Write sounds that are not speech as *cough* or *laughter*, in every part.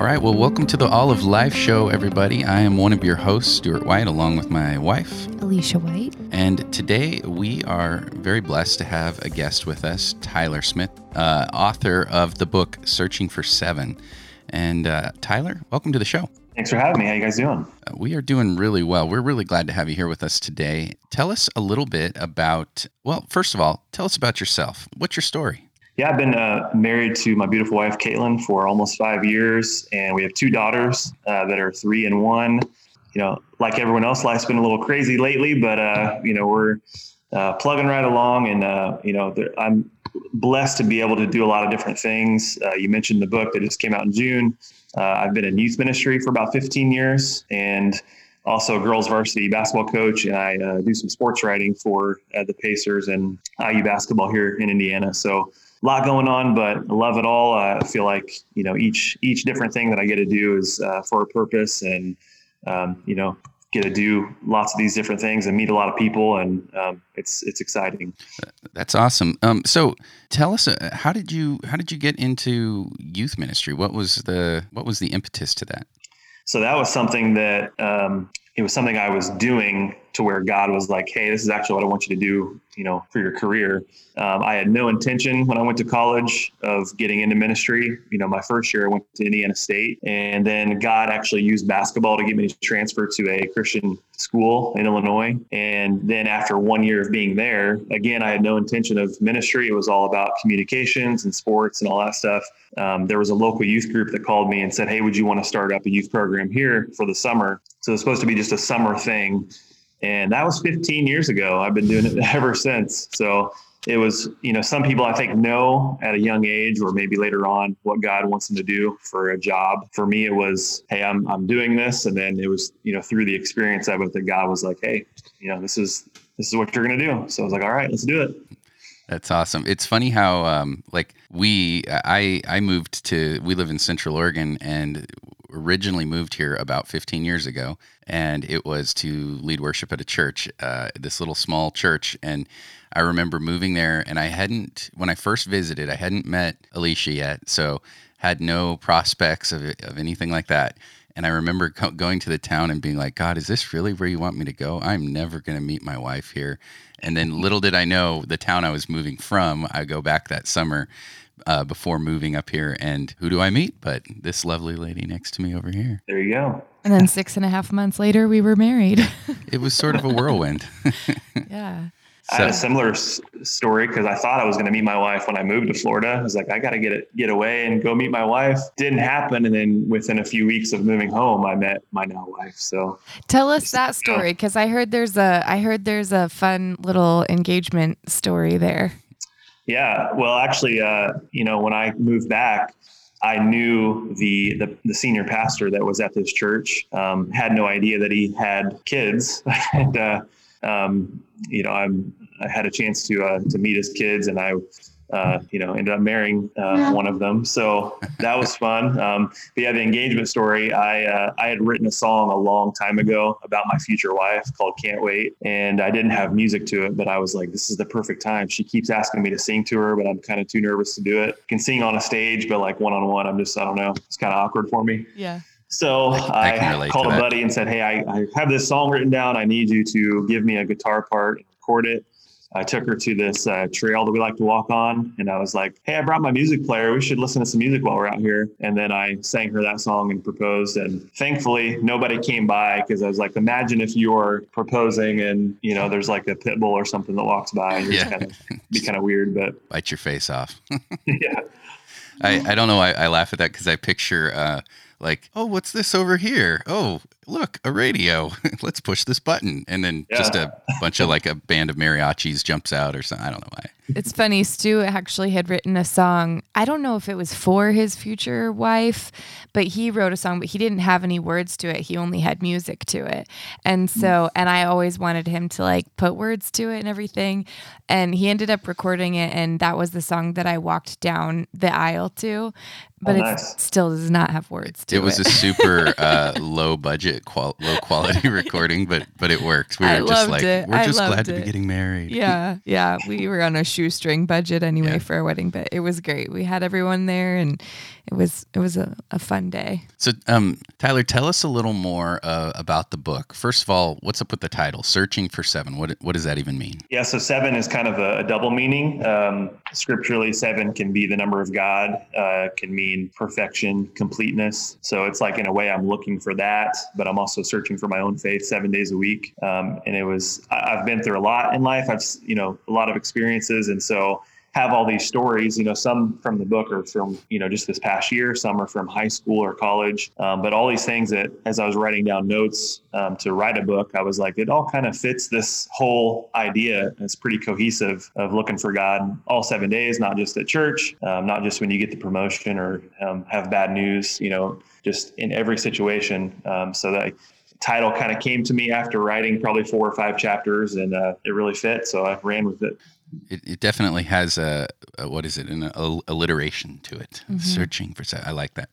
All right, well, welcome to the All of Life Show, everybody. I am one of your hosts, Stuart White, along with my wife, Alicia White. And today we are very blessed to have a guest with us, Tyler Smith, uh, author of the book Searching for Seven. And uh, Tyler, welcome to the show. Thanks for having me. How you guys doing? Uh, we are doing really well. We're really glad to have you here with us today. Tell us a little bit about, well, first of all, tell us about yourself. What's your story? Yeah, I've been uh, married to my beautiful wife, Caitlin, for almost five years, and we have two daughters uh, that are three and one. You know, like everyone else, life's been a little crazy lately, but uh, you know we're uh, plugging right along, and uh, you know I'm blessed to be able to do a lot of different things. Uh, you mentioned the book that just came out in June. I've been in youth ministry for about 15 years, and also a girls varsity basketball coach, and I do some sports writing for the Pacers and IU basketball here in Indiana. So a lot going on, but I love it all. I feel like you know each each different thing that I get to do is uh, for a purpose, and um, you know get to do lots of these different things and meet a lot of people, and um, it's it's exciting. That's awesome. Um, so tell us, uh, how did you how did you get into youth ministry? What was the what was the impetus to that? So that was something that um, it was something I was doing to where God was like, "Hey, this is actually what I want you to do, you know, for your career." Um, I had no intention when I went to college of getting into ministry. You know, my first year I went to Indiana State, and then God actually used basketball to get me to transfer to a Christian school in Illinois. And then after one year of being there, again, I had no intention of ministry. It was all about communications and sports and all that stuff. Um, there was a local youth group that called me and said, "Hey, would you want to start up a youth program here for the summer?" So it's supposed to be just a summer thing and that was 15 years ago. I've been doing it *laughs* ever since. So it was, you know, some people I think know at a young age or maybe later on what God wants them to do for a job. For me, it was, hey, I'm I'm doing this, and then it was, you know, through the experience of it that God was like, hey, you know, this is this is what you're gonna do. So I was like, all right, let's do it. That's awesome. It's funny how, um, like we, I, I moved to, we live in Central Oregon, and originally moved here about 15 years ago, and it was to lead worship at a church, uh, this little small church. And I remember moving there, and I hadn't, when I first visited, I hadn't met Alicia yet, so had no prospects of, of anything like that. And I remember co- going to the town and being like, God, is this really where you want me to go? I'm never going to meet my wife here. And then little did I know the town I was moving from, I go back that summer uh, before moving up here. And who do I meet? But this lovely lady next to me over here. There you go. And then six and a half months later, we were married. *laughs* it was sort of a whirlwind. *laughs* yeah. I had a similar s- story because I thought I was going to meet my wife when I moved to Florida. I was like, I got to get it, get away and go meet my wife. Didn't happen, and then within a few weeks of moving home, I met my now wife. So tell us that story because I heard there's a I heard there's a fun little engagement story there. Yeah, well, actually, uh, you know, when I moved back, I knew the, the, the senior pastor that was at this church. Um, had no idea that he had kids, *laughs* and uh, um, you know, I'm I had a chance to uh, to meet his kids, and I uh, you know, ended up marrying uh, one of them. So that was fun. Um, but yeah, the engagement story, I, uh, I had written a song a long time ago about my future wife called Can't Wait. And I didn't have music to it, but I was like, this is the perfect time. She keeps asking me to sing to her, but I'm kind of too nervous to do it. can sing on a stage, but like one on one, I'm just, I don't know. It's kind of awkward for me. Yeah. So I, I called a buddy and said, Hey, I, I have this song written down. I need you to give me a guitar part and record it. I took her to this uh, trail that we like to walk on, and I was like, "Hey, I brought my music player. We should listen to some music while we're out here." And then I sang her that song and proposed. And thankfully, nobody came by because I was like, "Imagine if you're proposing and you know there's like a pit bull or something that walks by. And yeah. kind of be kind of weird, but *laughs* bite your face off." *laughs* *laughs* yeah. I, I don't know. I, I laugh at that because I picture uh, like, oh, what's this over here? Oh, look, a radio. *laughs* Let's push this button. And then yeah. just a bunch of like a band of mariachis jumps out or something. I don't know why. It's funny. Stu actually had written a song. I don't know if it was for his future wife, but he wrote a song, but he didn't have any words to it. He only had music to it. And so, hmm. and I always wanted him to like put words to it and everything. And he ended up recording it. And that was the song that I walked down the aisle to but oh, nice. it still does not have words to it. It was a super *laughs* uh, low budget, qual- low quality *laughs* recording, but but it worked. We were I just like, it. we're just glad it. to be getting married. Yeah, yeah. We were on a shoestring budget anyway yeah. for our wedding, but it was great. We had everyone there, and it was it was a, a fun day. So, um, Tyler, tell us a little more uh, about the book. First of all, what's up with the title, "Searching for Seven? What what does that even mean? Yeah, so seven is kind of a, a double meaning. Um, scripturally, seven can be the number of God, uh, can mean perfection, completeness. So it's like in a way, I'm looking for that, but I'm also searching for my own faith seven days a week. Um, and it was I've been through a lot in life. I've you know a lot of experiences, and so have all these stories. You know, some from the book or from you know just this past year. Some are from high school or college. Um, but all these things that, as I was writing down notes um, to write a book, I was like, it all kind of fits this whole idea. It's pretty cohesive of looking for God all seven days, not just at church, um, not just when you get the promotion or um, have bad news. You know, just in every situation. Um, so that title kind of came to me after writing probably four or five chapters and uh, it really fit so i ran with it it, it definitely has a, a, what is it an a, alliteration to it. Mm-hmm. searching for i like that.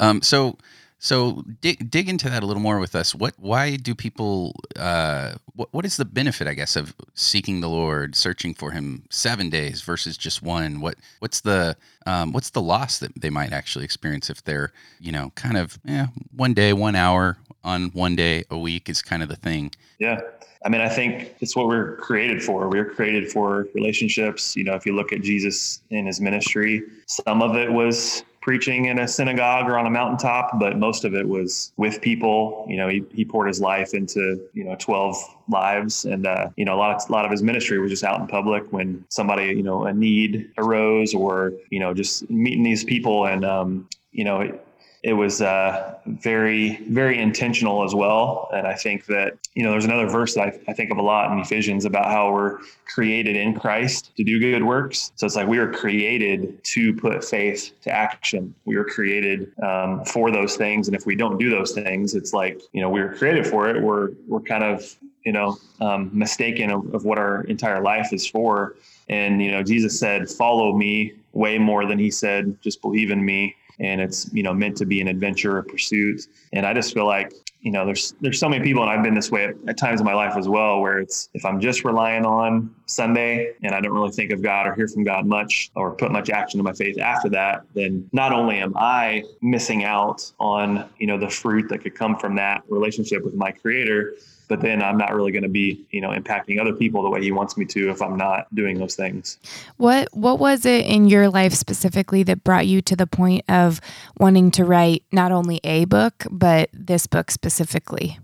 Um, so so dig, dig into that a little more with us. What why do people uh, what, what is the benefit i guess of seeking the lord searching for him seven days versus just one? What what's the um, what's the loss that they might actually experience if they're you know kind of yeah one day one hour on one day a week is kind of the thing yeah I mean, I think it's what we're created for. We're created for relationships. You know, if you look at Jesus in his ministry, some of it was preaching in a synagogue or on a mountaintop, but most of it was with people. You know, he, he poured his life into, you know, 12 lives. And, uh, you know, a lot of, a lot of his ministry was just out in public when somebody, you know, a need arose or, you know, just meeting these people. And, um, you know, it, was uh, very, very intentional as well. And I think that, you know, there's another verse that I, I, think of a lot in Ephesians about how we're created in Christ to do good works. So it's like we were created to put faith to action. We were created um, for those things. And if we don't do those things, it's like, you know, we were created for it. We're, we're kind of, you know, um, mistaken of, of what our entire life is for. And, you know, Jesus said, follow me way more than he said, just believe in me and it's you know meant to be an adventure, a pursuit. And I just feel like you know there's there's so many people, and I've been this way at, at times in my life as well, where it's if I'm just relying on Sunday and I don't really think of God or hear from God much or put much action to my faith after that, then not only am I missing out on you know the fruit that could come from that relationship with my Creator but then I'm not really going to be, you know, impacting other people the way he wants me to if I'm not doing those things. What what was it in your life specifically that brought you to the point of wanting to write not only a book but this book specifically?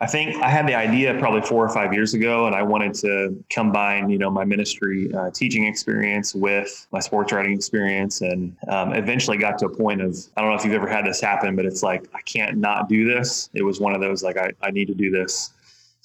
I think I had the idea probably four or five years ago, and I wanted to combine, you know, my ministry uh, teaching experience with my sports writing experience, and um, eventually got to a point of I don't know if you've ever had this happen, but it's like I can't not do this. It was one of those like I, I need to do this.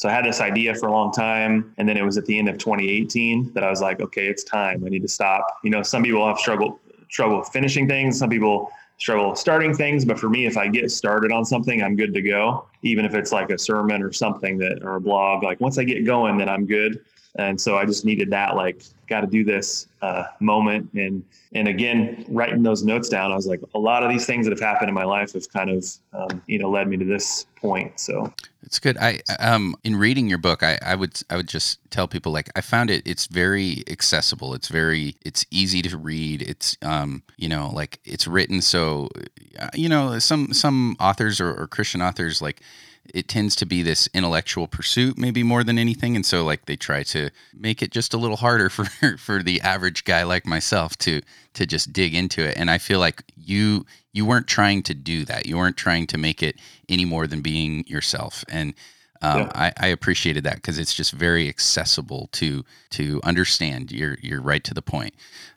So I had this idea for a long time. And then it was at the end of 2018 that I was like, okay, it's time. I need to stop. You know, some people have struggled struggle finishing things. Some people struggle starting things. But for me, if I get started on something, I'm good to go. Even if it's like a sermon or something that or a blog, like once I get going, then I'm good. And so I just needed that, like, got to do this uh, moment. And and again, writing those notes down, I was like, a lot of these things that have happened in my life have kind of, um, you know, led me to this point. So it's good. I um in reading your book, I, I would I would just tell people like I found it. It's very accessible. It's very it's easy to read. It's um you know like it's written so uh, you know some some authors or, or Christian authors like it tends to be this intellectual pursuit maybe more than anything and so like they try to make it just a little harder for *laughs* for the average guy like myself to to just dig into it and i feel like you you weren't trying to do that you weren't trying to make it any more than being yourself and um, yeah. I, I, appreciated that because it's just very accessible to to understand. You're you're right to the point.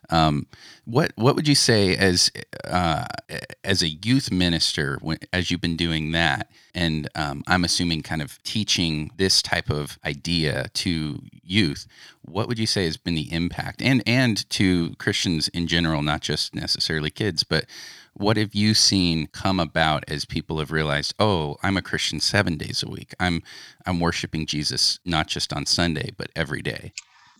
Um, what what would you say as uh, as a youth minister as you've been doing that, and um, I'm assuming kind of teaching this type of idea to youth? What would you say has been the impact, and and to Christians in general, not just necessarily kids, but what have you seen come about as people have realized, oh, I'm a Christian seven days a week. I'm I'm worshiping Jesus not just on Sunday, but every day.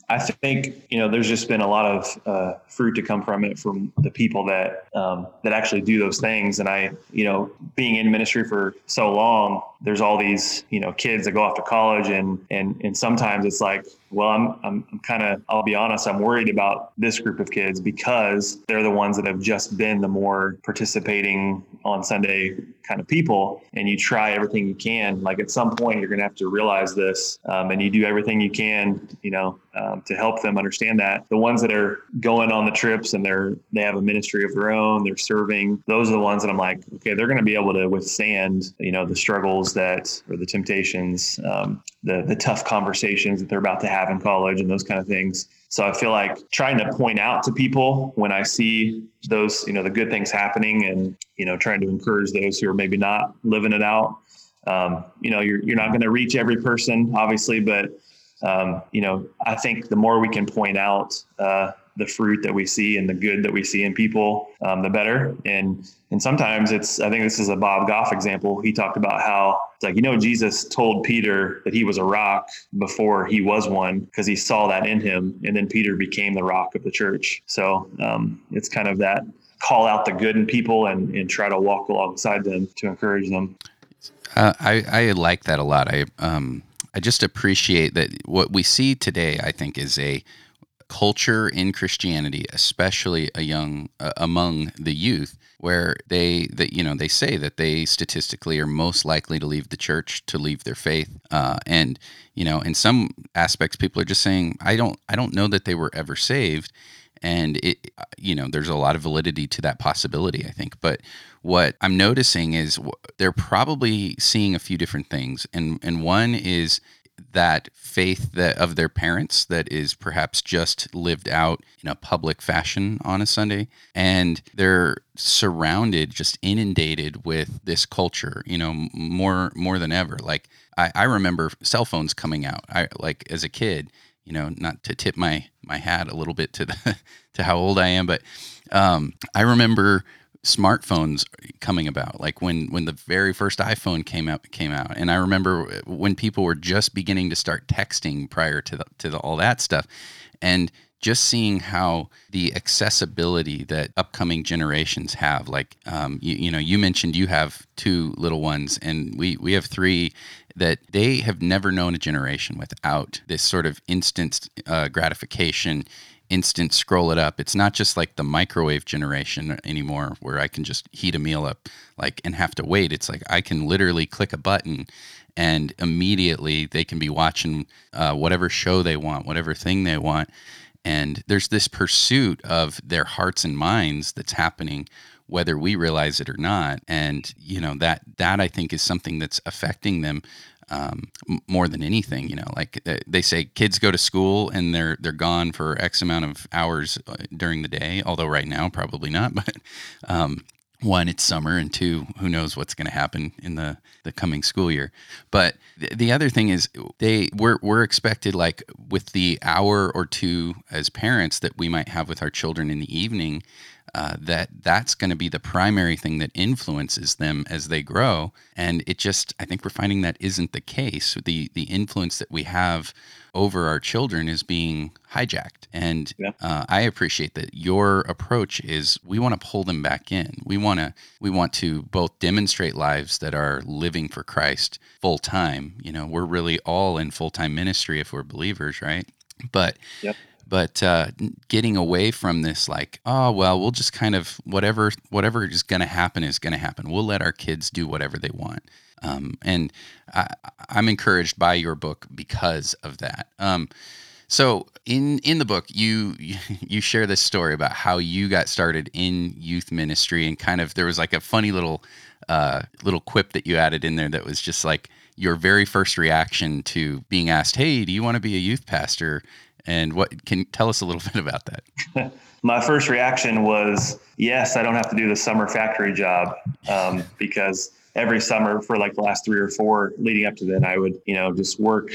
I think you know there's just been a lot of uh, fruit to come from it from the people that um, that actually do those things. And I, you know, being in ministry for so long, there's all these you know kids that go off to college and and and sometimes it's like well i'm i'm, I'm kind of i'll be honest i'm worried about this group of kids because they're the ones that have just been the more participating on sunday kind of people. And you try everything you can. Like at some point you're going to have to realize this um, and you do everything you can you know um, to help them understand that. The ones that are going on the trips and they're they have a ministry of their own they're serving those are the ones that i'm like okay they're going to be able to withstand you know the struggles that or the temptations um, the the tough conversations that they're about to have in college and those kind of things so I feel like trying to point out to people when I see those, you know, the good things happening and, you know, trying to encourage those who are maybe not living it out. Um, you know, you're, you're not going to reach every person, obviously, but, um, you know, I think the more we can point out uh, the fruit that we see and the good that we see in people, um, the better. And and sometimes it's I think this is a Bob Goff example. He talked about how it's like you know Jesus told Peter that he was a rock before he was one because he saw that in him, and then Peter became the rock of the church. So um, it's kind of that call out the good in people and and try to walk alongside them to encourage them. Uh, I I like that a lot. I um I just appreciate that what we see today. I think is a culture in Christianity, especially a young uh, among the youth, where they that you know they say that they statistically are most likely to leave the church to leave their faith, uh, and you know in some aspects people are just saying I don't I don't know that they were ever saved, and it you know there's a lot of validity to that possibility I think, but what I'm noticing is they're probably seeing a few different things, and and one is that faith that of their parents that is perhaps just lived out in a public fashion on a Sunday. And they're surrounded just inundated with this culture you know more more than ever. Like I, I remember cell phones coming out. I like as a kid you know not to tip my my hat a little bit to the *laughs* to how old I am but um, I remember smartphones coming about like when when the very first iphone came out came out. And i remember when people were just beginning to start texting prior to the, to the, all that stuff. And just seeing how the accessibility that upcoming generations have like um, you, you know you mentioned you have two little ones and we we have three that they have never known a generation without this sort of instant uh, gratification instant scroll it up. It's not just like the microwave generation anymore where I can just heat a meal up like and have to wait. It's like I can literally click a button and immediately they can be watching uh, whatever show they want, whatever thing they want. And there's this pursuit of their hearts and minds that's happening whether we realize it or not. And you know that that I think is something that's affecting them um, more than anything. You know, like they say, kids go to school and they're they're gone for X amount of hours uh, during the day. Although right now probably not, *laughs* but um, one, it's summer, and two, who knows what's going to happen in the the coming school year. But th- the other thing is, they we're we're expected like with the hour or two as parents that we might have with our children in the evening uh, that that's going to be the primary thing that influences them as they grow. And it just, I think we're finding that isn't the case. The the influence that we have over our children is being hijacked. And yeah. uh, I appreciate that your approach is we want to pull them back in. We want to we want to both demonstrate lives that are living for Christ full time. You know, we're really all in full time ministry if we're believers, right? But yep but uh, getting away from this like oh well we'll just kind of whatever whatever is going to happen is going to happen. We'll let our kids do whatever they want. Um, and I, am encouraged by your book because of that. Um, so in in the book you *laughs* you share this story about how you got started in youth ministry and kind of there was like a funny little uh, little quip that you added in there that was just like your very first reaction to being asked, "Hey, do you want to be a youth pastor?" And what can tell us a little *laughs* bit about that? *laughs* My first reaction was, yes, I don't have to do the summer factory job um, *laughs* because every summer for like the last three or four leading up to then, I would, you know, just work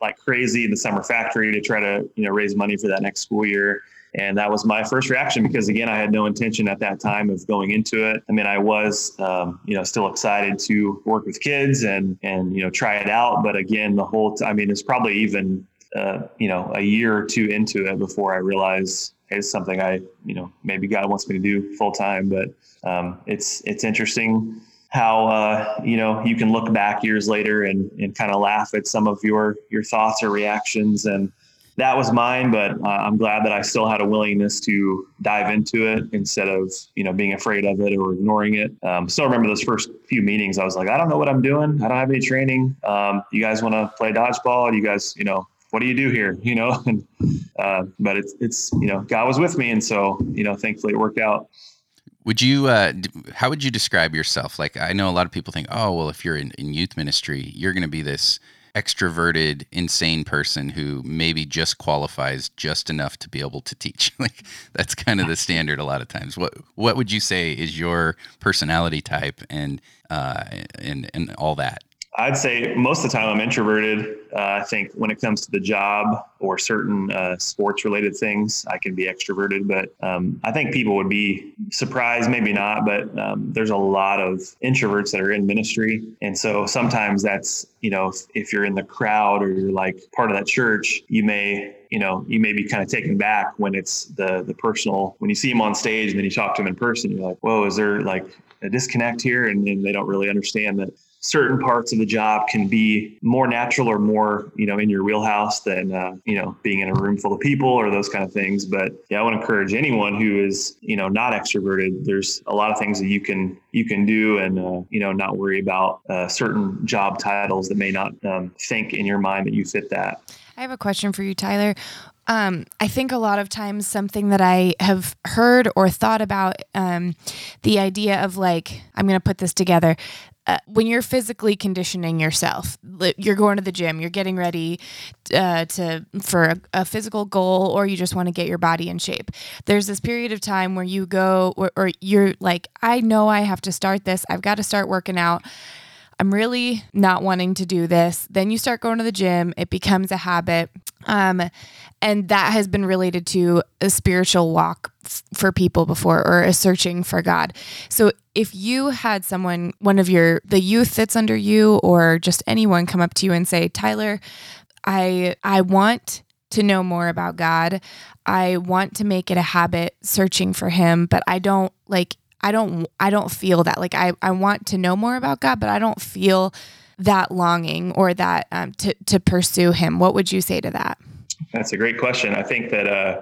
like crazy in the summer factory to try to, you know, raise money for that next school year. And that was my first reaction because again, I had no intention at that time of going into it. I mean, I was, um, you know, still excited to work with kids and, and, you know, try it out. But again, the whole, t- I mean, it's probably even uh, you know, a year or two into it before I realized it's something I, you know, maybe God wants me to do full time. But um, it's it's interesting how uh, you know you can look back years later and, and kind of laugh at some of your your thoughts or reactions and that was mine but uh, i'm glad that i still had a willingness to dive into it instead of you know being afraid of it or ignoring it. Um, still remember those first few meetings i was like i don't know what i'm doing. I don't have any training. Um, you guys want to play dodgeball? You guys you know what do you do here *laughs* you know and uh, but it's it's you know god was with me and so you know thankfully it worked out would you, uh, how would you describe yourself? Like, I know a lot of people think, oh, well, if you're in, in youth ministry, you're going to be this extroverted, insane person who maybe just qualifies just enough to be able to teach. *laughs* like, that's kind of the standard a lot of times. What, what would you say is your personality type and, uh, and, and all that? I'd say most of the time I'm introverted. Uh, I think when it comes to the job or certain uh, sports related things, I can be extroverted. But um, I think people would be surprised, maybe not, but um, there's a lot of introverts that are in ministry. And so sometimes that's, you know, if, if you're in the crowd or you're like part of that church, you may you know you may be kind of taken back when it's the the personal when you see him on stage and then you talk to him in person you're like whoa is there like a disconnect here and, and they don't really understand that certain parts of the job can be more natural or more you know in your wheelhouse than uh, you know being in a room full of people or those kind of things. But yeah i want to encourage anyone who is you know not extroverted. There's a lot of things that you can you can do and uh, you know not worry about uh, certain job titles that may not um, think in your mind that you fit that. I have a question for you tyler. Um, I think a lot of times something that I have heard or thought about um, the idea of like, I'm going to put this together uh, when you're physically conditioning yourself, you're going to the gym, you're getting ready uh, to for a, a, physical goal, or you just want to get your body in shape. There's this period of time where you go, or, or you're like, I know I have to start this. I've got to start working out. I'm really not wanting to do this. Then you start going to the gym, it becomes a habit. Um, and that has been related to a spiritual walk f- for people before or a searching for God. So if you had someone, one of your, the youth that's under you or just anyone come up to you and say, Tyler, I, I want to know more about God. I want to make it a habit searching for him, but I don't like I don't I don't feel that like I I want to know more about God, but I don't feel that longing or that um, to to pursue Him. What would you say to that? That's a great question. I think that uh,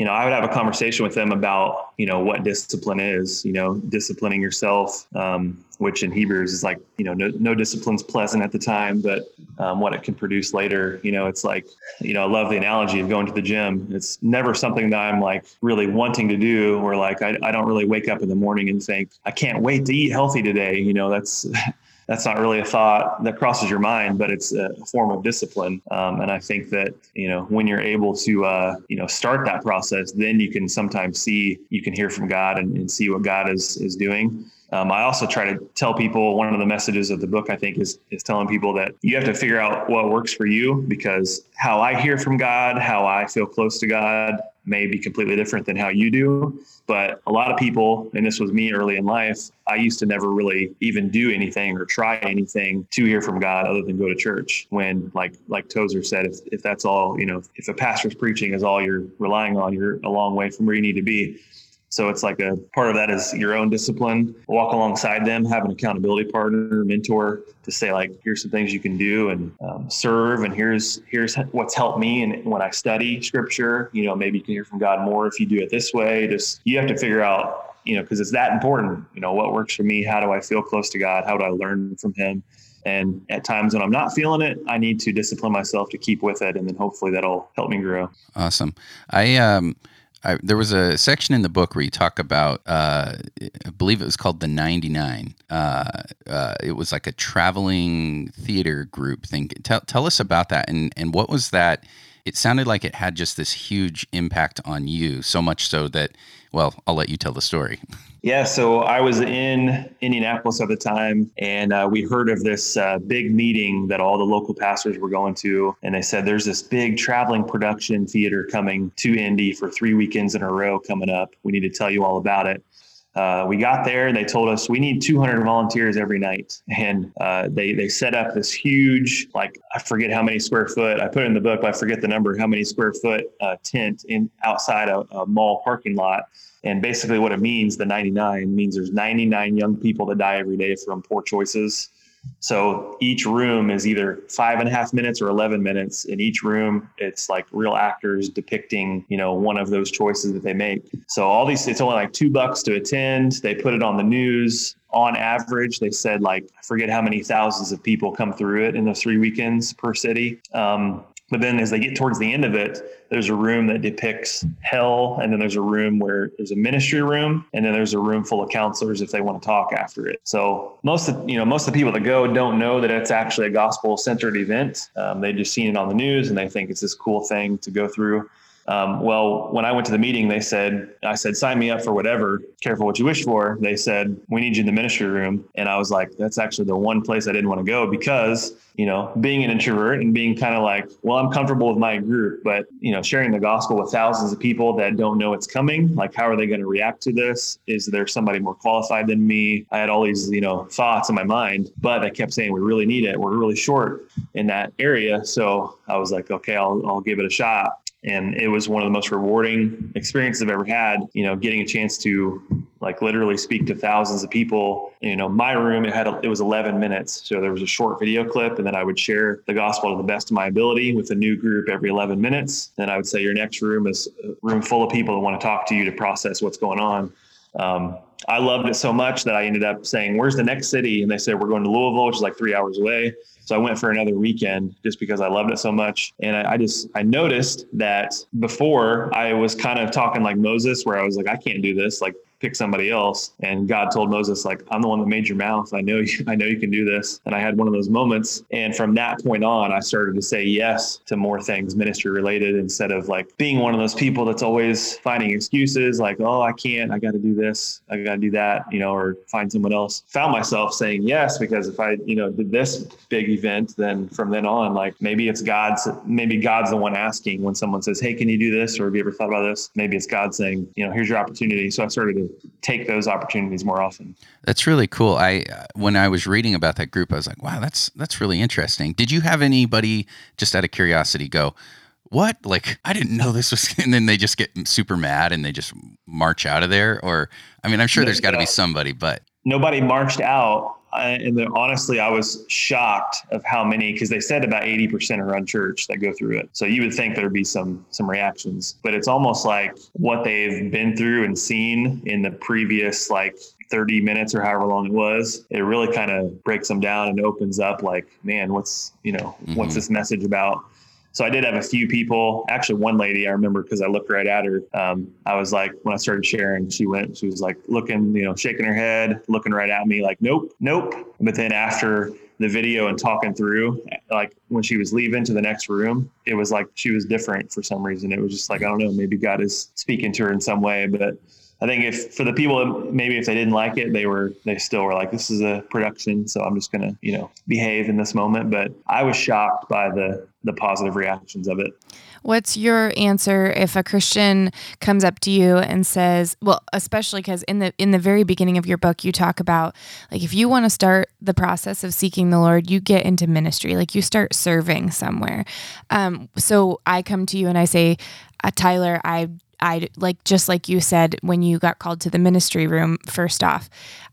you know I would have a conversation with them about you know what discipline is. You know, disciplining yourself, um, which in Hebrews is like you know no, no discipline's pleasant at the time, but um, what it can produce later. You know, it's like you know I love the analogy of going to the gym. It's never something that I'm like really wanting to do, or like I, I don't really wake up in the morning and think I can't wait to eat healthy today. You know, that's *laughs* that's not really a thought that crosses your mind, but it's a form of discipline. Um, and I think that you know when you're able to uh, you know start that process, then you can sometimes see you can hear from God and, and see what God is is doing. Um, I also try to tell people one of the messages of the book, I think, is, is telling people that you have to figure out what works for you because how I hear from God, how I feel close to God may be completely different than how you do. But a lot of people, and this was me early in life, I used to never really even do anything or try anything to hear from God other than go to church. When, like like Tozer said, if, if that's all, you know, if a pastor's preaching is all you're relying on, you're a long way from where you need to be. So it's like a part of that is your own discipline. Walk alongside them, have an accountability partner, mentor to say like, here's some things you can do and um, serve, and here's here's what's helped me. And when I study scripture, you know, maybe you can hear from God more if you do it this way. Just you have to figure out, you know, because it's that important. You know, what works for me? How do I feel close to God? How do I learn from Him? And at times when I'm not feeling it, I need to discipline myself to keep with it, and then hopefully that'll help me grow. Awesome. I um I, there was a section in the book where you talk about, uh, I believe it was called the 99. Uh, uh, it was like a traveling theater group thing. Tell, tell us about that and, and what was that? It sounded like it had just this huge impact on you, so much so that, well, I'll let you tell the story. *laughs* Yeah, so I was in Indianapolis at the time, and uh, we heard of this uh, big meeting that all the local pastors were going to. And they said, There's this big traveling production theater coming to Indy for three weekends in a row coming up. We need to tell you all about it. uh, we got there and they told us we need 200 volunteers every night and uh, they they set up this huge like i forget how many square foot i put it in the book but i forget the number how many square foot uh, tent in outside a, a mall parking lot and basically what it means the 99 means there's 99 young people that die every day from poor choices so each room is either five and a half minutes or 11 minutes. In each room, it's like real actors depicting, you know, one of those choices that they make. So all these, it's only like two bucks to attend. They put it on the news. On average, they said like, I forget how many thousands of people come through it in the three weekends per city. Um, but then as they get towards the end of it, there's a room that depicts hell. And then there's a room where there's a ministry room. And then there's a room full of counselors if they want to talk after it. So most of, you know, most of the people that go don't know that it's actually a gospel centered event. Um, they just seen it on the news and they think it's this cool thing to go through. Um, well, when I went to the meeting, they said, I said, sign me up for whatever, careful what you wish for. They said, we need you in the ministry room. And I was like, that's actually the one place I didn't want to go because, you know, being an introvert and being kind of like, well, I'm comfortable with my group, but, you know, sharing the gospel with thousands of people that don't know it's coming, like, how are they going to react to this? Is there somebody more qualified than me? I had all these, you know, thoughts in my mind, but I kept saying, we really need it. We're really short in that area. So I was like, okay, I'll, I'll give it a shot and it was one of the most rewarding experiences I've ever had. You know, getting a chance to like literally speak to thousands of people. You know, my room it had a, it was 11 minutes, so there was a short video clip, and then I would share the gospel to the best of my ability with a new group every 11 minutes. Then I would say your next room is a room full of people that want to talk to you to process what's going on. Um, I loved it so much that I ended up saying, "Where's the next city?" And they said, "We're going to Louisville, which is like three hours away." So I went for another weekend just because I loved it so much. And I, I, just, I noticed that before I was kind of talking like Moses, where I was like, I can't do this. Like, pick somebody else. And God told Moses, like, I'm the one that made your mouth. I know you, *laughs* I know you can do this. And I had one of those moments. And from that point on, I started to say yes to more things ministry related instead of like being one of those people that's always finding excuses like, oh, I can't, I got to do this, I got to do that, you know, or find someone else. Found myself saying yes because if I, you know, did this big event, then from then on, like maybe it's God's, maybe God's the one asking when someone says, hey, can you do this? Or have you ever thought about this? Maybe it's God saying, you know, here's your opportunity. So I started to take those opportunities more often. That's really cool. I uh, when I was reading about that group, I was like, wow, that's that's really interesting. Did you have anybody just out of curiosity go? What? Like, I didn't know this was, *laughs* and then they just get super mad and they just march out of there. Or, I mean, I'm sure there's got to be somebody, but nobody marched out and then honestly, I was shocked of how many because they said about eighty percent are unchurched that go through it. So you would think there'd be some some reactions, but it's almost like what they've been through and seen in the previous like 30 minutes or however long it was, it really kind of breaks them down and opens up like, man, what's, you know, mm-hmm. what's this message about? So I did have a few people. Actually, one lady I remember because I looked right at her. Um, I was like, when I started sharing, she went, she was like looking, you know, shaking her head, looking right at me, like, nope, nope. But then after the video and talking through, like when she was leaving to the next room, it was like she was different for some reason. It was just like, I don't know, maybe God is speaking to her in some way. But I think if for the people maybe if they didn't like it, they were they still were like, this is a production, so I'm just gonna you know behave in this moment. But I was shocked by the the positive reactions of it. What's your answer if a Christian comes up to you and says, well, especially because in the in the very beginning of your book you talk about like if you want to start the process of seeking the Lord, you get into ministry, like you start serving somewhere. Um, so I come to you and I say, uh, Tyler, I I like just like you said when you got called to the ministry room first off,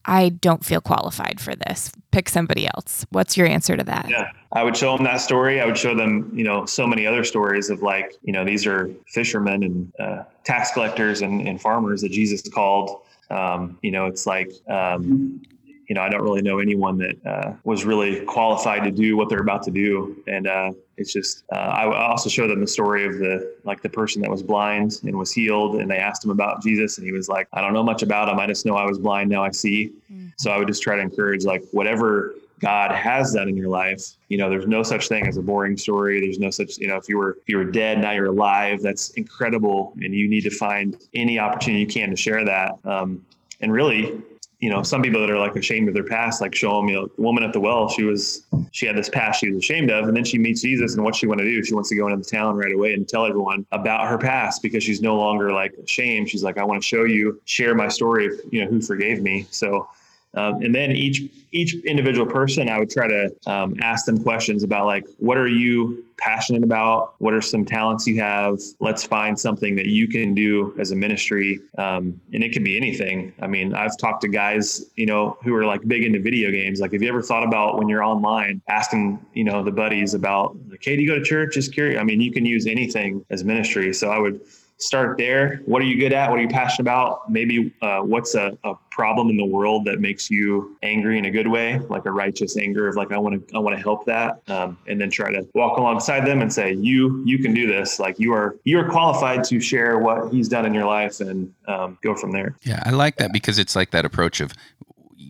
I don't feel qualified for this. Pick somebody else. What's your answer to that? Yeah. I would show them that story. I would show them, you know, so many other stories of like, you know, these are fishermen and uh, tax collectors and, and, farmers that Jesus called. Um, you know, it's like, um, you know, I don't really know anyone that uh, was really qualified to do what they're about to do. And uh, it's just, uh, I also show them the story of the, like the person that was blind and was healed. And they asked him about Jesus. And he was like, I don't know much about him. I just know I was blind. Now I see. Mm. So I would just try to encourage like whatever God has done in your life. You know, there's no such thing as a boring story. There's no such, you know, if you were if you were dead, now you're alive. That's incredible, and you need to find any opportunity you can to share that. Um, and really, you know, some people that are like ashamed of their past, like show them, you know, the woman at the well, she was, she had this past she was ashamed of. And then she meets Jesus and what she want to do, she wants to go into the town right away and tell everyone about her past because she's no longer like ashamed. She's like, I want to show you, share my story of, you know, who forgave me. So, um, and then each each individual person, I would try to um, ask them questions about like, what are you passionate about? What are some talents you have? Let's find something that you can do as a ministry, um, and it could be anything. I mean, I've talked to guys, you know, who are like big into video games. Like, have you ever thought about when you're online asking, you know, the buddies about, like, hey, do you go to church? Just curious. I mean, you can use anything as ministry. So I would start there. What are you good at? What are you passionate about? Maybe uh, what's a, a, problem in the world that makes you angry in a good way, like a righteous anger of like I want to I want to help that, um, and then try to walk alongside them and say you you can do this. Like you are you are qualified to share what He's done in your life and um, go from there. Yeah, I like that because it's like that approach of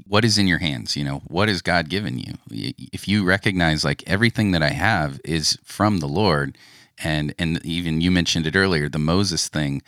what is in your hands you know what has god given you if you recognize like everything that i have is from the lord and and even you mentioned it earlier the moses thing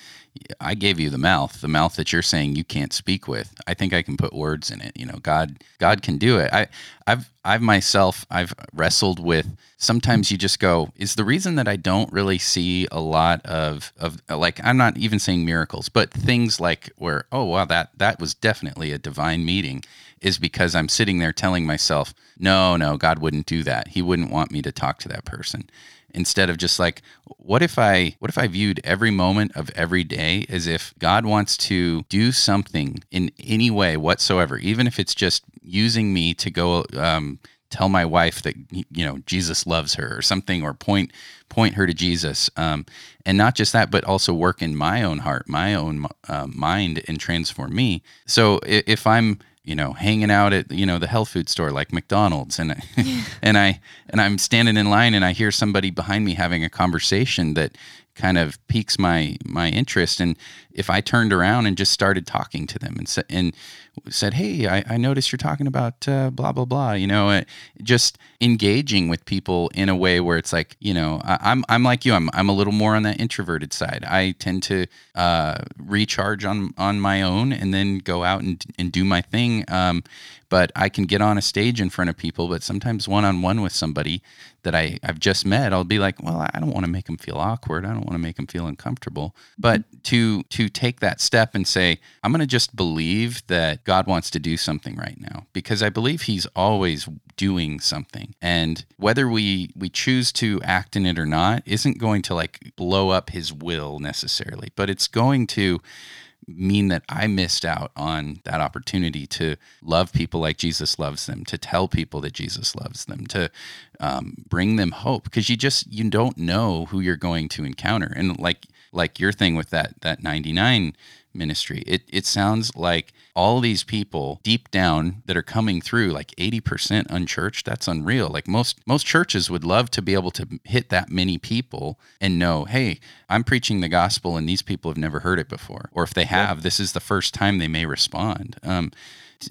i gave you the mouth the mouth that you're saying you can't speak with. I think i can put words in it you know god god can do it. I i've i've myself i've wrestled with sometimes you just go is the reason that i don't really see a lot of of like i'm not even saying miracles but things like where oh wow that that was definitely a divine meeting is because i'm sitting there telling myself no no god wouldn't do that. He wouldn't want me to talk to that person instead of just like what if i what if i viewed every moment of every day as if god wants to do something in any way whatsoever even if it's just using me to go um, tell my wife that you know jesus loves her or something or point point her to jesus um, and not just that but also work in my own heart my own uh, mind and transform me. So if i'm you know, hanging out at you know the health food store like McDonald's, and *laughs* and I and I'm standing in line and I hear somebody behind me having a conversation that kind of piques my my interest. And if I turned around and just started talking to them and said and said, "Hey, I, I noticed you're talking about uh, blah blah blah," you know, uh, just engaging with people in a way where it's like, you know, I, am I'm, I'm like you. I'm I'm a little more on that introverted side. I tend to uh, recharge on on my own and then go out and and do my thing. Um, but I can get on a stage in front of people. But sometimes one on one with somebody that I, I've just met, I'll be like, well, I don't want to make them feel awkward. I don't want to make them feel uncomfortable. But to to take that step and say, I'm going to just believe that God wants to do something right now because I believe He's always doing something, and whether we we choose to act in it or not isn't going to like blow up His will necessarily, but it's going to mean that I missed out on that opportunity to love people like Jesus loves them, to tell people that Jesus loves them, to um, bring them hope because you just you don't know who you're going to encounter. And like like your thing with that that 99 ministry. It it sounds like all these people deep down that are coming through like 80% unchurched. That's unreal. Like most most churches would love to be able to hit that many people and know, "Hey, I'm preaching the gospel and these people have never heard it before." Or if they have, yeah. this is the first time they may respond. Um,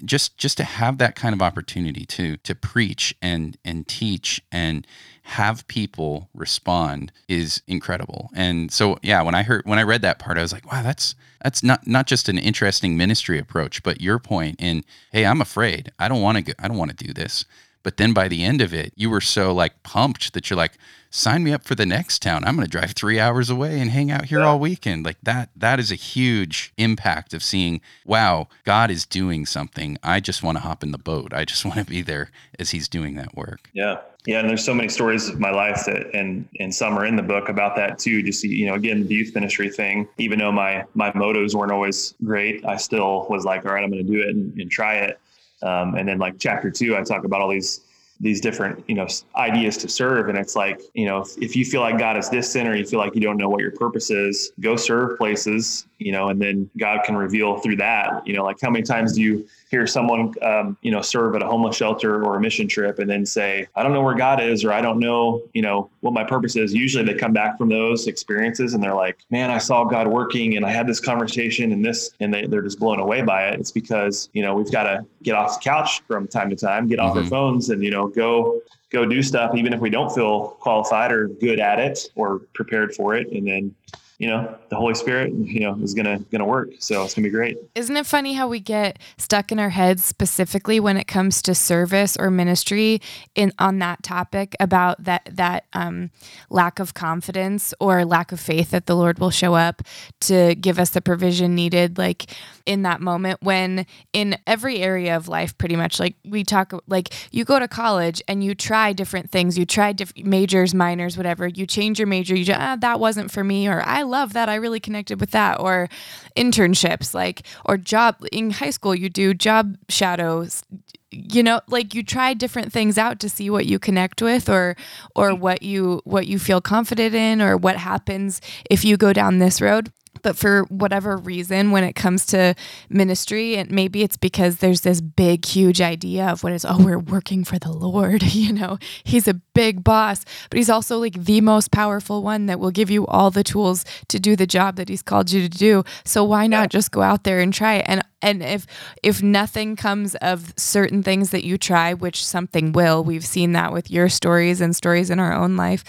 just just to have that kind of opportunity to to preach and and teach and have people respond is incredible. And so yeah, when I heard when I read that part, I was like, wow, that's that's not not just an interesting ministry approach, but your point in, hey, I'm afraid. I don't want to go, I don't want to do this. But then by the end of it, you were so like pumped that you're like, sign me up for the next town. I'm going to drive three hours away and hang out here yeah. all weekend. Like that, that is a huge impact of seeing, wow, God is doing something. I just want to hop in the boat. I just *laughs* want to be there as he's doing that work. Yeah. Yeah. And there's so many stories of my life that, and, and some are in the book about that too. Just, you know, again, the youth ministry thing, even though my, my motives weren't always great, I still was like, all right, I'm going to do it and, and try it. Um, and then like chapter two, I talk about all these these different you know ideas to serve. And it's like you know if, if you feel like god is distant or you feel like you don't know what your purpose is go serve places you know and then god can reveal through that. You know like how many times do you hear someone, um, you know, serve at a homeless shelter or a mission trip and then say, I don't know where God is, or I don't know, you know, what my purpose is. Usually they come back from those experiences and they're like, man, I saw God working and I had this conversation and this, and they, they're just blown away by it. It's because, you know, we've got to get off the couch from time to time, get off mm-hmm. our phones and, you know, go go do stuff, even if we don't feel qualified or good at it or prepared for it. And then you know the holy spirit you know is gonna gonna work. So it's gonna be great. Isn't it funny how we get stuck in our heads specifically when it comes to service or ministry in on that topic about that that um, lack of confidence or lack of faith that the lord will show up to give us the provision needed like in that moment when in every area of life pretty much like we talk like you go to college and you try different things. You try different majors minors whatever. You change your major. You just ah, that wasn't for me or i love that. I really connected with that. Or internships, like, or job in high school, you do job shadows you know like you try different things out to see what you connect with or or what you what you feel confident in or what happens if you go down this road but for whatever reason when it comes to ministry and maybe it's because there's this big huge idea of what is oh we're working for the lord *laughs* you know? He's a big boss but he's also like the most powerful one that will give you all the tools to do the job that he's called you to do. So why not yeah. just go out there and try? It and and if if nothing comes of certain things that you try which something will we've seen that with your stories and stories in our own life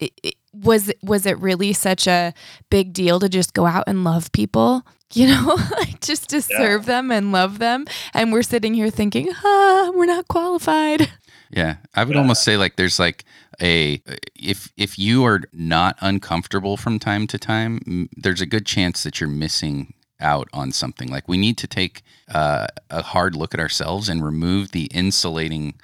it, it, was was it really such a big deal to just go out and love people? You know *laughs* just to yeah. serve them and love them. And we're sitting here thinking ah we're not qualified. *laughs* Yeah. I would yeah. almost say like there's like a if if you are not uncomfortable from time to time there's a good chance that you're missing out on something. Like we need to take uh, a hard look at ourselves and remove the insulating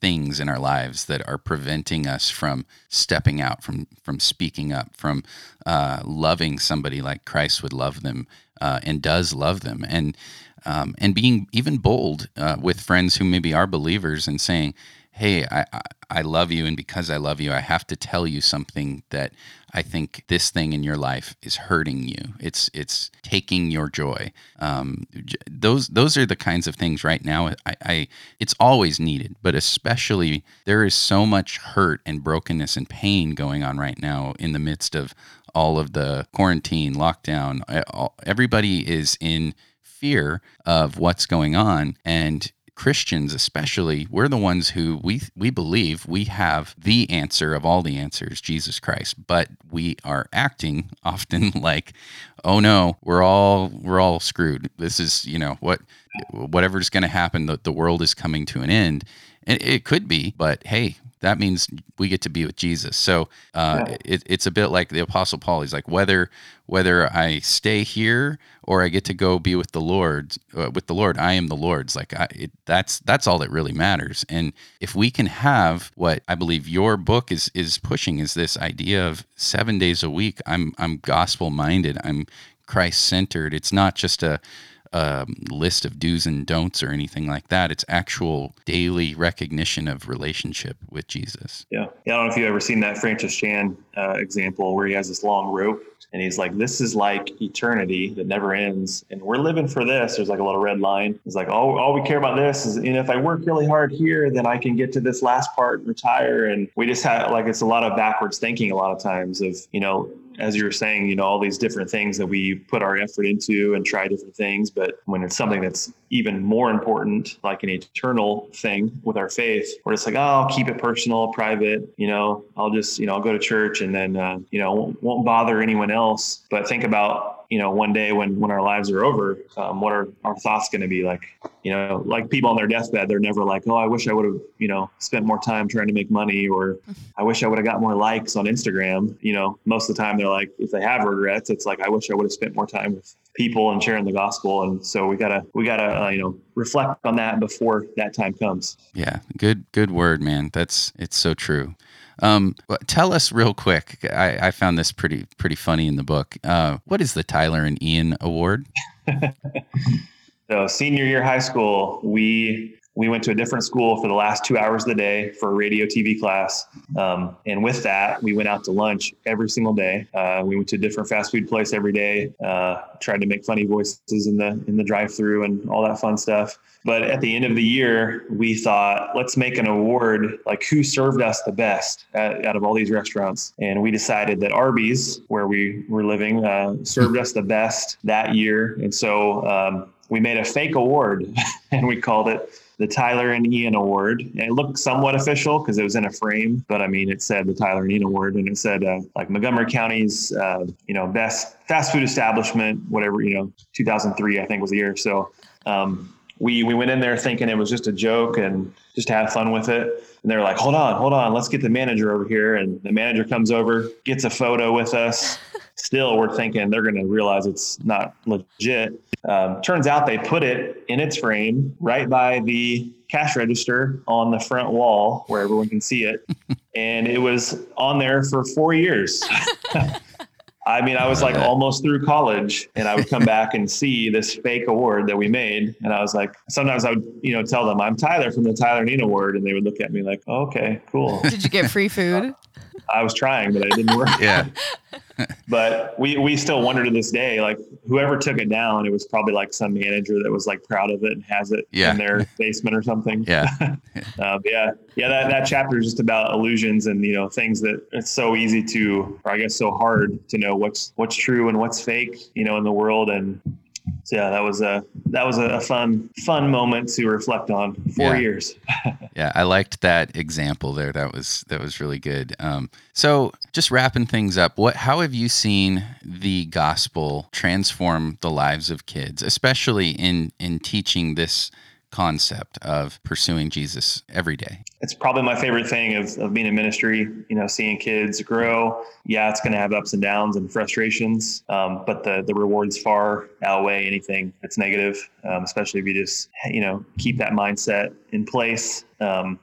things in our lives that are preventing us from stepping out, from from speaking up, from uh, loving somebody like Christ would love them uh, and does love them, and um, and being even bold uh, with friends who maybe are believers and saying, "Hey, I, I I love you, and because I love you, I have to tell you something that I think this thing in your life is hurting you. It's it's taking your joy. Um, those those are the kinds of things right now. I, I it's always needed, but especially there is so much hurt and brokenness and pain going on right now in the midst of all of the quarantine, lockdown. Everybody is in fear of what's going on, and Christians especially, we're the ones who we we believe we have the answer of all the answers, Jesus Christ, but we are acting *laughs* often like, oh no, we're all we're all screwed. This is, you know, what whatever's going to happen, the, the world is coming to an end. And it could be, but hey, that means we get to be with Jesus. So uh, yeah. it, it's a bit like the Apostle Paul. He's like, whether whether I stay here or I get to go be with the Lord, uh, with the Lord, I am the Lord's. Like I, it, that's that's all that really matters. And if we can have what I believe your book is is pushing is this idea of seven days a week. I'm I'm gospel minded. I'm Christ centered. It's not just a a list of do's and don'ts or anything like that. It's actual daily recognition of relationship with Jesus. Yeah. yeah I don't know if you've ever seen that Francis Chan uh, example where he has this long rope and he's like, this is like eternity that never ends. And we're living for this. There's like a little red line. It's like, oh, all we care about this is, you know, if I work really hard here, then I can get to this last part and retire. And we just have like, it's a lot of backwards thinking a lot of times of, you know, as you were saying, you know, all these different things that we put our effort into and try different things. But when it's something that's even more important, like an eternal thing with our faith, we're just like, oh, I'll keep it personal, private, you know, I'll just, you know, I'll go to church and then, uh, you know, won't bother anyone else. But think about you know, one day when when our lives are over, um, what are our thoughts going to be like? You know, like people on their deathbed, they're never like, oh, I wish I would have, you know, spent more time trying to make money, or I wish I would have got more likes on Instagram. You know, most of the time they're like, if they have regrets, it's like, I wish I would have spent more time with people and sharing the gospel. And so we gotta we gotta uh, you know reflect on that before that time comes. Yeah, good good word, man. That's it's so true. Um, tell us real quick. I, I, found this pretty pretty funny in the book. Uh, what is the Tyler and Ian Award? *laughs* so senior year high school, we we went to a different school for the last two hours of the day for a radio TV class. Um, and with that, we went out to lunch every single day. Uh, we went to a different fast food place every day. Uh, tried to make funny voices in the in the drive-through and all that fun stuff. But at the end of the year, we thought, let's make an award like who served us the best at, out of all these restaurants. And we decided that Arby's, where we were living, uh, served us the best that year. And so um, we made a fake award *laughs* and we called it the Tyler and Ian Award. It looked somewhat official because it was in a frame, but I mean, it said the Tyler and Ian Award, and it said uh, like Montgomery County's, uh, you know, best fast food establishment, whatever, you know, 2003, I think was the year. So um, we we went in there thinking it was just a joke and just had fun with it. And they're like, "Hold on, hold on, let's get the manager over here." And the manager comes over, gets a photo with us. Still, we're thinking they're going to realize it's not legit. Um, turns out they put it in its frame right by the cash register on the front wall where everyone can see it. *laughs* and it was on there for four years. *laughs* I mean, I was like almost through college and I would come back and see this fake award that we made. And I was like, sometimes I would, you know, tell them I'm Tyler from the Tyler Neen Award. And they would look at me like, oh, okay, cool. Did you get free food? *laughs* I was trying, but it didn't work. *laughs* Yeah. *laughs* but we, we still wonder to this day, like whoever took it down, it was probably like some manager that was like proud of it and has it Yeah. in their basement or something. Yeah. *laughs* Uh, yeah, yeah, that, that chapter is just about illusions and you know things that it's so easy to, or I guess so hard to know what's what's true and what's fake, you know, in the world. And so yeah, that was a that was a, fun fun moment to reflect on. Four Yeah. years. *laughs* Yeah, I liked that example there. That was that was really good. Um, so, just wrapping things up, what how have you seen the gospel transform the lives of kids, especially in in teaching this concept of pursuing Jesus every day? it's probably my favorite thing of, of being in ministry, you know, seeing kids grow. Yeah, it's going to have ups and downs and frustrations, um, but the, the rewards far outweigh anything that's negative, um, especially if you just, you know, keep that mindset in place. Um,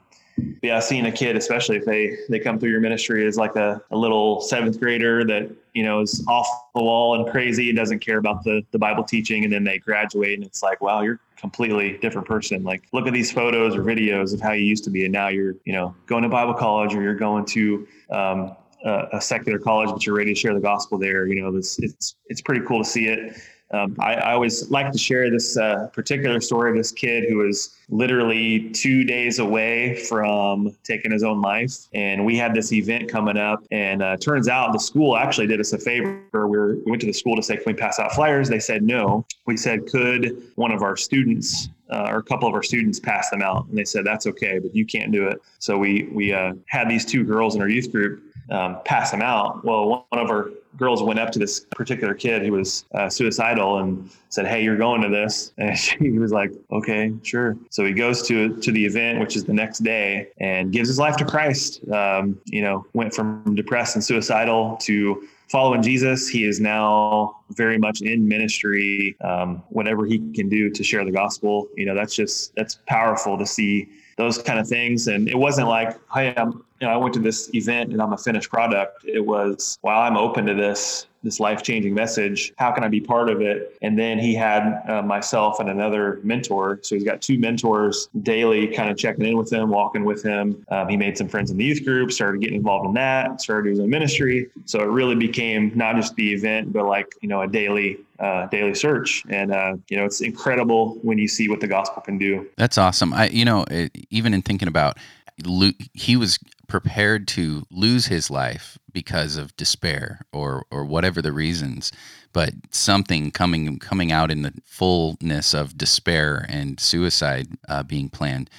yeah, seeing a kid, especially if they, they come through your ministry as like a, a little seventh grader that, you know, is off the wall and crazy and doesn't care about the, the Bible teaching. And then they graduate and it's like, wow, you're a completely different person. Like look at these photos or videos of how you used to be. And now you're, you know, going to Bible college or you're going to, um, a, a secular college, but you're ready to share the gospel there. You know, this, it's, it's pretty cool to see it. Um, I, I always like to share this uh, particular story of this kid who was literally two days away from taking his own life. And we had this event coming up, and uh, turns out the school actually did us a favor. We, were, we went to the school to say, Can we pass out flyers? They said no. We said, Could one of our students uh, or a couple of our students pass them out? And they said, That's okay, but you can't do it. So we, we uh, had these two girls in our youth group um, pass them out. Well, one of our girls went up to this particular kid who was uh, suicidal and said, "Hey, you're going to this," *laughs* and she was like, "Okay, sure." So he goes to to the event, which is the next day, and gives his life to Christ. Um, you know, went from depressed and suicidal to following Jesus. He is now very much in ministry. Um, whatever he can do to share the gospel, you know, that's just that's powerful to see those kind of things. And it wasn't like, hey, I'm, know, I went to this event and I'm a finished product. It was, wow, I'm open to this, this life changing message. How can I be part of it? And then he had uh, myself and another mentor. So he's got two mentors daily, kind of checking in with him, walking with him. Um, he made some friends in the youth group, started getting involved in that, started doing his own ministry. So it really became not just the event, but like, you know, a daily uh, daily search. And, uh, you know, it's incredible when you see what the gospel can do. That's awesome. I, you know, even in thinking about, Luke, he was prepared to lose his life because of despair or or whatever the reasons, but something coming coming out in the fullness of despair and suicide uh, being planned.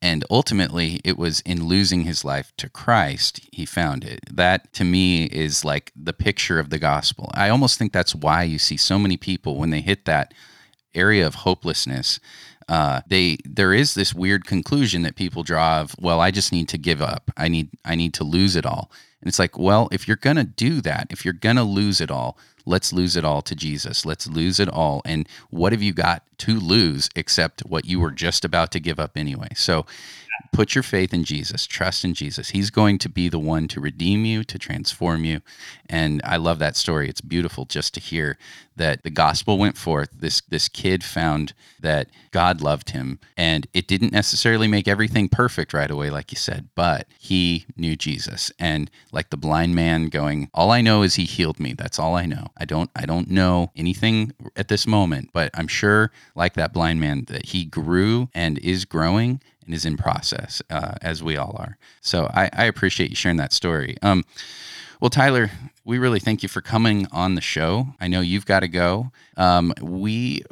And ultimately, it was in losing his life to Christ he found it. That to me is like the picture of the gospel. I almost think that's why you see so many people when they hit that area of hopelessness uh, they there is this weird conclusion that people draw of well i just need to give up. I need i need to lose it all. And it's like well if you're gonna do that if you're gonna lose it all let's lose it all to jesus. Let's lose it all. And what have you got to lose except what you were just about to give up anyway? So put your faith in Jesus, trust in Jesus. He's going to be the one to redeem you, to transform you. And I love that story. It's beautiful just to hear that the gospel went forth. This this kid found that God loved him and it didn't necessarily make everything perfect right away like you said, but he knew Jesus. And like the blind man going, all I know is he healed me. That's all I know. I don't I don't know anything at this moment, but I'm sure like that blind man that he grew and is growing and is in process, uh, as we all are. So I, I appreciate you sharing that story. Um, well, Tyler, we really thank you for coming on the show. I know you've got to go. Um, we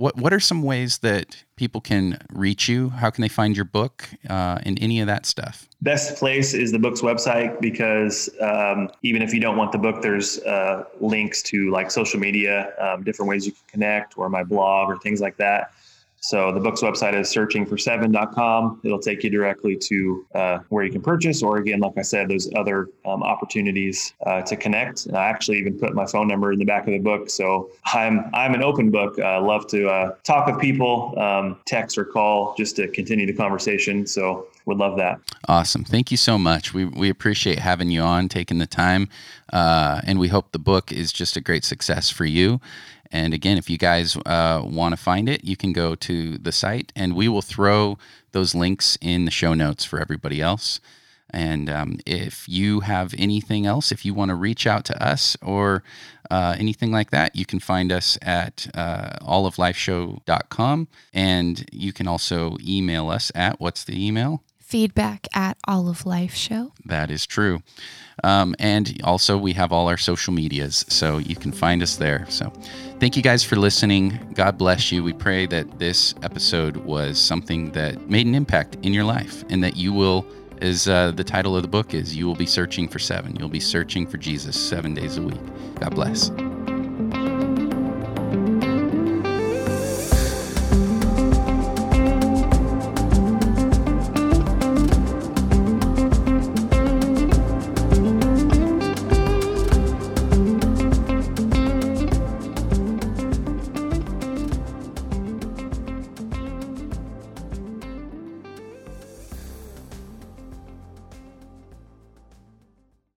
what what are some ways that people can reach you? How can they find your book uh, and any of that stuff? Best place is the book's website because um, even if you don't want the book, there's uh, links to like social media, um, different ways you can connect, or my blog, or things like that. So the book's website is searchingfor7.com. It'll take you directly to uh, where you can purchase, or again, like I said, there's other um, opportunities uh, to connect. And I actually even put my phone number in the back of the book. So I'm I'm an open book. I love to uh, talk with people, um, text or call, just to continue the conversation. So would love that. Awesome. Thank you so much. We, we appreciate having you on, taking the time. Uh, and we hope the book is just a great success for you. And again, if you guys uh, want to find it, you can go to the site and we will throw those links in the show notes for everybody else. And um, if you have anything else, if you want to reach out to us or uh, anything like that, you can find us at uh, alloflifeshow.com. And you can also email us at what's the email? Feedback at All of Life Show. That is true. Um, and also, we have all our social medias, so you can find us there. So, thank you guys for listening. God bless you. We pray that this episode was something that made an impact in your life and that you will, as uh, the title of the book is, you will be searching for seven. You'll be searching for Jesus seven days a week. God bless.